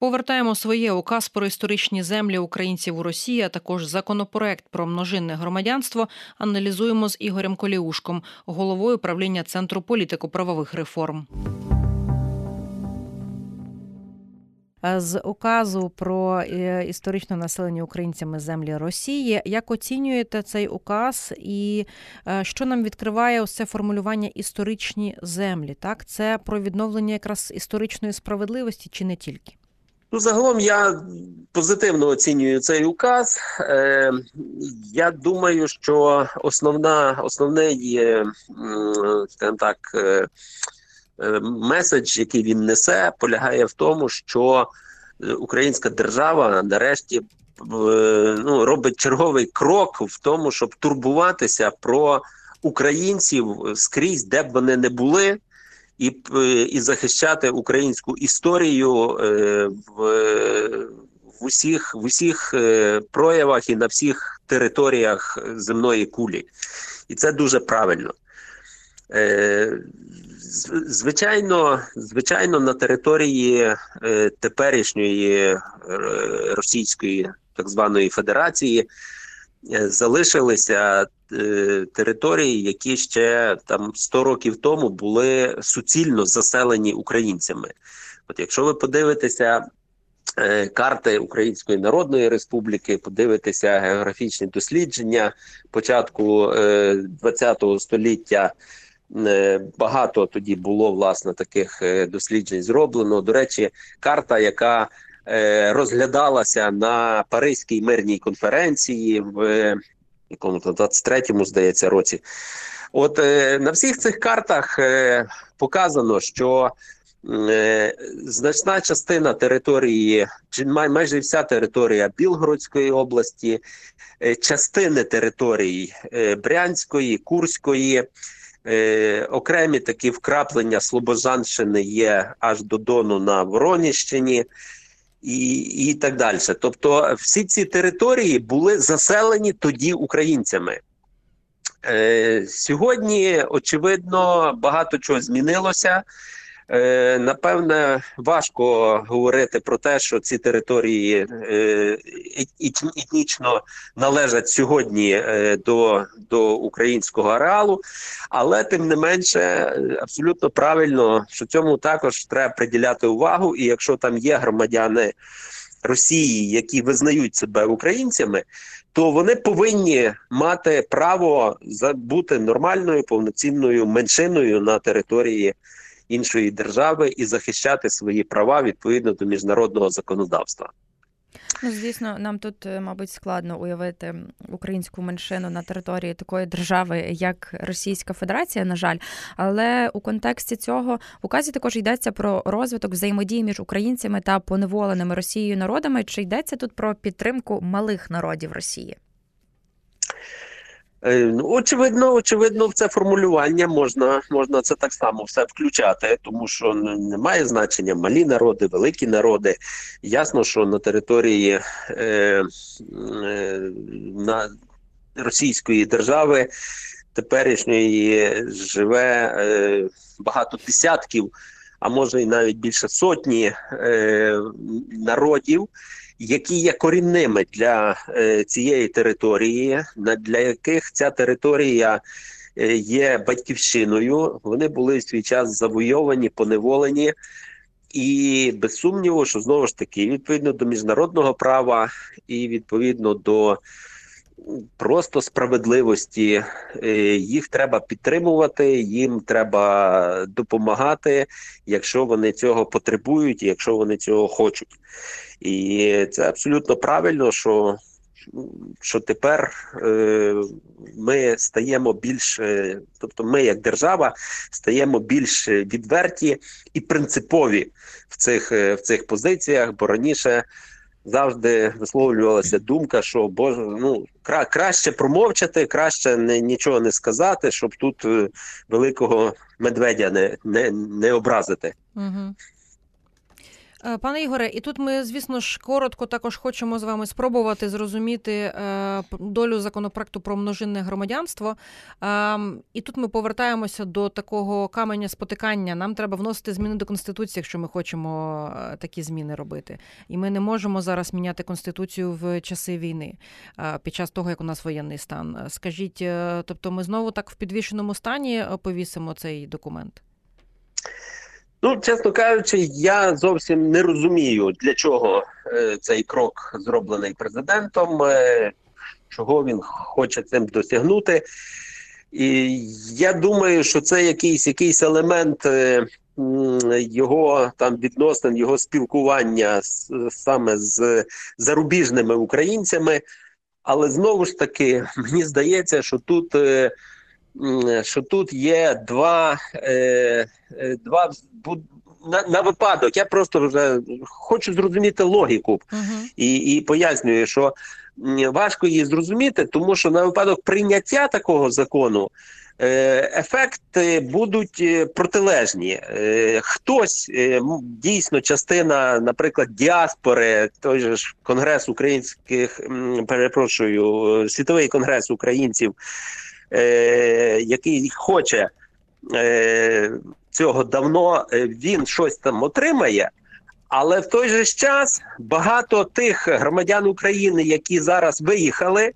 Повертаємо своє указ про історичні землі українців у Росії, а також законопроект про множинне громадянство. Аналізуємо з Ігорем Коліушком, головою правління центру політико-правових реформ. З указу про е, історично населення українцями землі Росії. Як оцінюєте цей указ, і е, що нам відкриває ось це формулювання історичні землі? Так, це про відновлення якраз історичної справедливості, чи не тільки? Ну, загалом я позитивно оцінюю цей указ. Е, Я думаю, що основна основне є скажімо так. Е, е, Меседж, який він несе, полягає в тому, що українська держава нарешті е, ну, робить черговий крок в тому, щоб турбуватися про українців скрізь, де б вони не були, і і захищати українську історію е, в в усіх в усіх е, проявах і на всіх територіях земної кулі, і це дуже правильно. Е, звичайно, звичайно, на території теперішньої Російської так званої Федерації залишилися Е, території, які ще там 100 років тому були суцільно заселені українцями. От якщо ви подивитеся е, карти Української Народної Республіки, подивитеся географічні дослідження початку ХХ е, століття. Багато тоді було власне таких досліджень зроблено. До речі, карта, яка розглядалася на Паризькій мирній конференції в якому 23-му, здається, році. От е, на всіх цих картах е, показано, що е, значна частина території, чи майже вся територія Білгородської області, е, частини території е, Брянської, Курської. Е, окремі такі вкраплення Слобожанщини є аж до Дону на Вороніщині і і так далі. Тобто, всі ці території були заселені тоді українцями. Е, Сьогодні, очевидно, багато чого змінилося. Е, напевне, важко говорити про те, що ці території е, етнічно належать сьогодні е, до до українського ареалу, але тим не менше, абсолютно правильно, що цьому також треба приділяти увагу. І якщо там є громадяни Росії, які визнають себе українцями, то вони повинні мати право бути нормальною повноцінною меншиною на території іншої держави і захищати свої права відповідно до міжнародного законодавства. Ну, звісно, нам тут, е, мабуть, складно уявити українську меншину на території такої держави, як Російська Федерація, на жаль. Але у контексті цього в указі також йдеться про розвиток взаємодії між українцями та поневоленими Росією народами. Чи йдеться тут про підтримку малих народів Росії? Е, ну, очевидно, очевидно, в це формулювання можна можна це так само все включати, тому що немає значення малі народи, великі народи. Ясно, що на території е, е, на Російської держави теперішньої живе е, багато десятків, а може і навіть більше сотні е, народів які є корінними для е, цієї території, для яких ця територія е, є батьківщиною. Вони були в свій час завойовані, поневолені. І без сумніву, що знову ж таки, відповідно до міжнародного права і відповідно до просто справедливості, е, їх треба підтримувати, їм треба допомагати, якщо вони цього потребують, якщо вони цього хочуть. І це абсолютно правильно, що що тепер е, ми стаємо більш, е, тобто ми, як держава, стаємо більш відверті і принципові в цих е, в цих позиціях, бо раніше завжди висловлювалася думка, що боже, ну кра краще промовчати, краще не нічого не сказати, щоб тут е, великого медведя не не, не образити. Угу. Е, пане Ігоре, і тут ми, звісно ж, коротко також хочемо з вами спробувати зрозуміти е, долю законопроекту про множинне громадянство. Ем, і тут ми повертаємося до такого каменя спотикання. Нам треба вносити зміни до конституції, якщо ми хочемо е, такі зміни робити. І ми не можемо зараз міняти конституцію в часи війни під час того, як у нас воєнний стан. Скажіть, тобто, ми знову так в підвішеному стані повісимо цей документ. Ну, чесно кажучи, я зовсім не розумію, для чого е, цей крок зроблений президентом, е, чого він хоче цим досягнути. І я думаю, що це якийсь якийсь елемент е, його там відносин, його спілкування саме з зарубіжними українцями. Але знову ж таки, мені здається, що тут. Що тут є два е, е, два на на випадок. Я просто вже хочу зрозуміти логіку uh і і пояснюю, що важко її зрозуміти, тому що на випадок прийняття такого закону. Е, ефекти будуть протилежні. Хтось дійсно частина, наприклад, діаспори, той же ж конгрес українських перепрошую, світовий конгрес українців е, який хоче е, цього давно, е, він щось там отримає. Але в той же час багато тих громадян України, які зараз виїхали,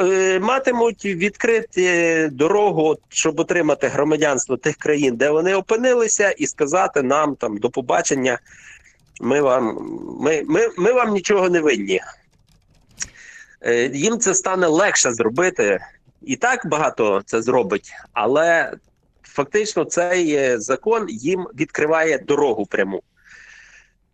е, матимуть відкрити дорогу, щоб отримати громадянство тих країн, де вони опинилися, і сказати нам там до побачення. Ми вам ми, ми, ми вам нічого не винні. Е, їм це стане легше зробити, і так багато це зробить, але фактично цей е, закон їм відкриває дорогу пряму.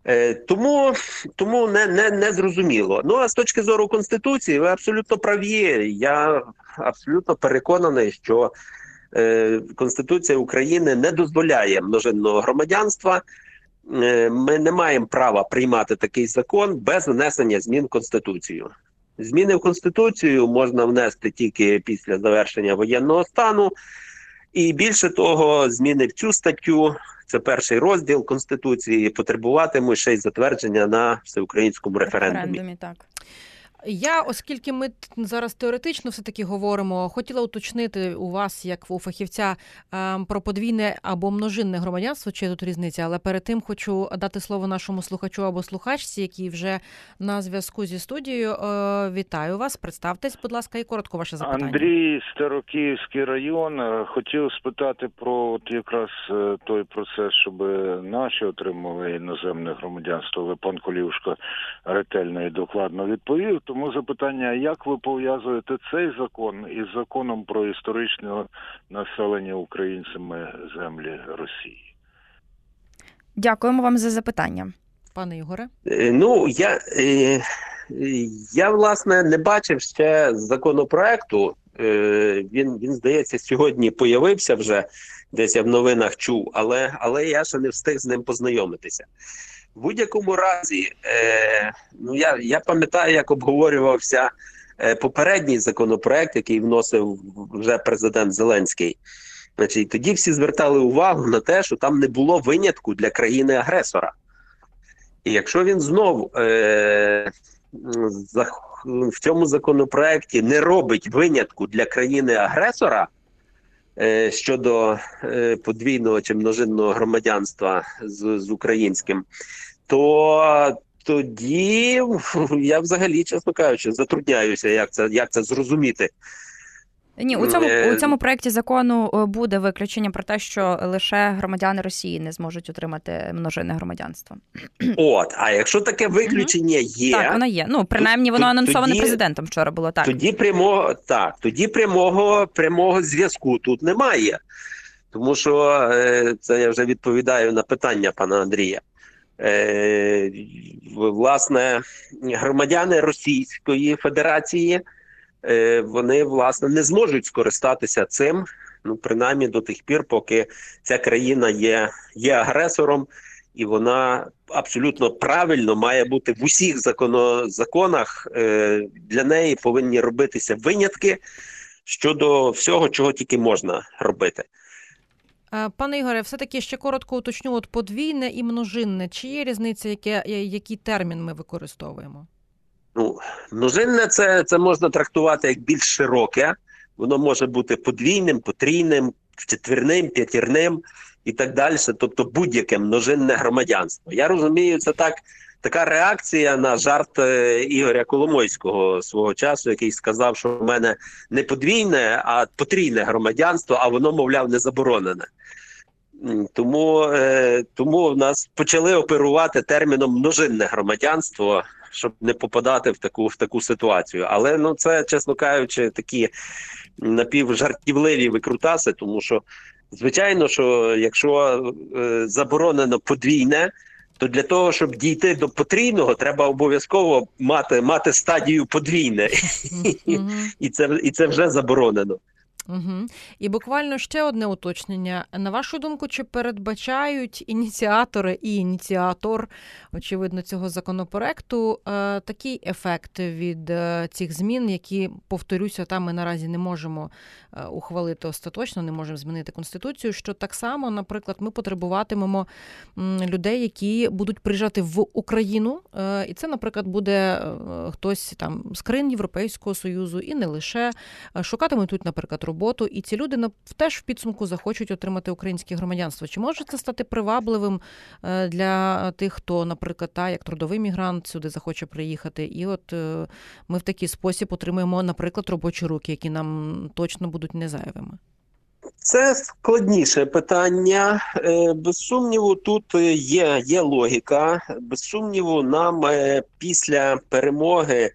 Е, тому тому не не, не зрозуміло. Ну а з точки зору Конституції, ви абсолютно праві. Я абсолютно переконаний, що е, Конституція України не дозволяє множинного громадянства. Е, ми не маємо права приймати такий закон без внесення змін в Конституцію. Зміни в Конституцію можна внести тільки після завершення воєнного стану, і більше того, зміни в цю статтю, це перший розділ Конституції, потребуватимуть ще й затвердження на всеукраїнському референдумі. референдумі так. Я, оскільки ми зараз теоретично все таки говоримо, хотіла уточнити у вас, як у фахівця, ем, про подвійне або множинне громадянство, чи тут різниця, але перед тим хочу дати слово нашому слухачу або слухачці, який вже на зв'язку зі студією. Е, вітаю вас. Представтесь, будь ласка, і коротко ваше запитання. Андрій, Старокиївський район. Е, хотів спитати про от якраз е, той процес, щоб наші отримали іноземне громадянство. Ви пан Колівушка ретельно і докладно відповів. Тому запитання: як ви пов'язуєте цей закон із законом про історичне населення українцями землі Росії? Дякуємо вам за запитання, пане Ігоре. Е, ну я е, я власне не бачив ще законопроекту. Е, він він здається сьогодні появився вже десь я в новинах чув, але але я ще не встиг з ним познайомитися. В будь-якому разі, е, ну я я пам'ятаю, як обговорювався е, попередній законопроект, який вносив вже президент Зеленський. Значить, Тоді всі звертали увагу на те, що там не було винятку для країни-агресора. І якщо він знов е, в цьому законопроекті не робить винятку для країни-агресора, щодо е, подвійного чи множинного громадянства з, з українським, то тоді я взагалі, чесно кажучи, затрудняюся, як це як це зрозуміти. Ні, у цьому у цьому проєкті закону е, буде виключення про те, що лише громадяни Росії не зможуть отримати множинне громадянство. От, а якщо таке виключення є, так воно є. Ну принаймні воно анонсоване тоді, президентом. Вчора було так. Тоді прямого так, тоді прямого прямого зв'язку тут немає, тому що е, це я вже відповідаю на питання пана Андрія. Е, Власне, громадяни Російської Федерації. Е, вони власне не зможуть скористатися цим. Ну, принаймні до тих пір, поки ця країна є є агресором, і вона абсолютно правильно має бути в усіх законо, законах. Е, для неї повинні робитися винятки щодо всього, чого тільки можна робити. Е, пане Ігоре, все таки ще коротко уточню: от подвійне і множинне. Чи є різниця, яке який термін ми використовуємо? Ну, множинне це, це можна трактувати як більш широке. Воно може бути подвійним, потрійним, четвірним, п'ятірним і так далі. Тобто будь-яке множинне громадянство. Я розумію, це так. Така реакція на жарт е, Ігоря Коломойського свого часу, який сказав, що в мене не подвійне, а потрійне громадянство, а воно, мовляв, не заборонене. Тому е, тому в нас почали оперувати терміном множинне громадянство, щоб не попадати в таку в таку ситуацію. Але ну це, чесно кажучи, такі напівжартівливі викрутаси, тому що звичайно, що якщо е, заборонено подвійне, то для того, щоб дійти до потрійного, треба обов'язково мати мати стадію подвійне, і це і це вже заборонено. Угу. І буквально ще одне уточнення. На вашу думку, чи передбачають ініціатори і ініціатор, очевидно, цього законопроекту е, такий ефект від е, цих змін, які, повторюся, там ми наразі не можемо е, ухвалити остаточно, не можемо змінити конституцію. Що так само, наприклад, ми потребуватимемо людей, які будуть приїжджати в Україну, і це, наприклад, буде хтось там з країн Європейського союзу і не лише шукатимуть тут, наприклад, роботу і ці люди теж в підсумку захочуть отримати українське громадянство. Чи може це стати привабливим е, для тих, хто, наприклад, та як трудовий мігрант сюди захоче приїхати? І от е, ми в такий спосіб отримуємо, наприклад, робочі руки, які нам точно будуть незайвими. Це складніше питання. Е, без сумніву, тут є є логіка. Без сумніву, нам після перемоги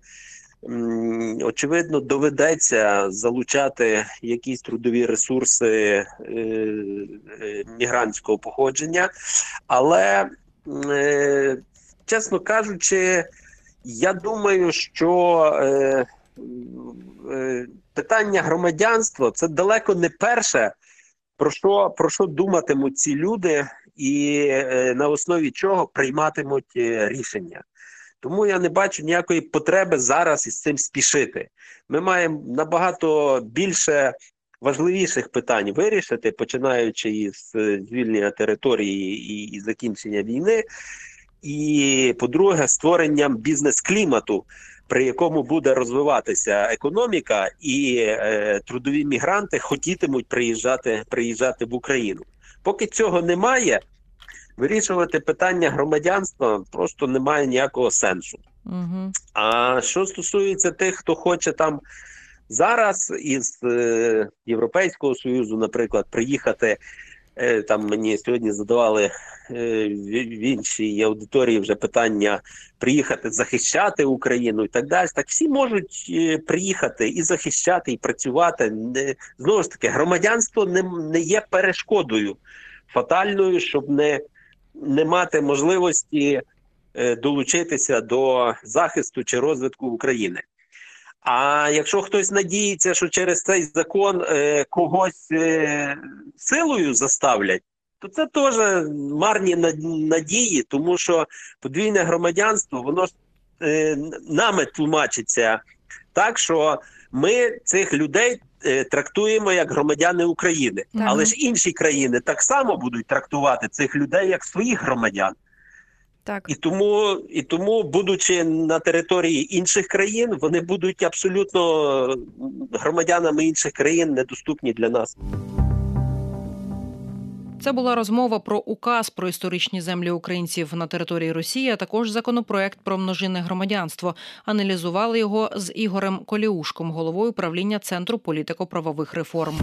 очевидно, доведеться залучати якісь трудові ресурси е, е, мігрантського походження, але, е, чесно кажучи, я думаю, що питання громадянства це далеко не перше, про що про що думатимуть ці люди, і на основі чого прийматимуть рішення. Тому я не бачу ніякої потреби зараз із цим спішити. Ми маємо набагато більше важливіших питань вирішити, починаючи із е, звільнення території і, і закінчення війни. І, по-друге, створенням бізнес-клімату, при якому буде розвиватися економіка, і е, трудові мігранти хотітимуть приїжджати, приїжджати в Україну. Поки цього немає вирішувати питання громадянства просто немає ніякого сенсу. Угу. А що стосується тих, хто хоче там зараз із е, Європейського союзу, наприклад, приїхати. Е, там мені сьогодні задавали е, в іншій аудиторії вже питання приїхати захищати Україну і так далі. Так всі можуть е, приїхати і захищати, і працювати. Не, Знову ж таки, громадянство не, не є перешкодою фатальною, щоб не не мати можливості е, долучитися до захисту чи розвитку України. А якщо хтось надіється, що через цей закон е, когось е, силою заставлять, то це теж марні надії, тому що подвійне громадянство, воно ж нами тлумачиться так, що ми цих людей трактуємо як громадяни України, так. але ж інші країни так само будуть трактувати цих людей як своїх громадян. Так і тому, і тому, будучи на території інших країн, вони будуть абсолютно громадянами інших країн недоступні для нас. Це була розмова про указ про історичні землі українців на території Росії, а також законопроект про множинне громадянство. Аналізували його з Ігорем Коліушком, головою правління Центру політико-правових реформ.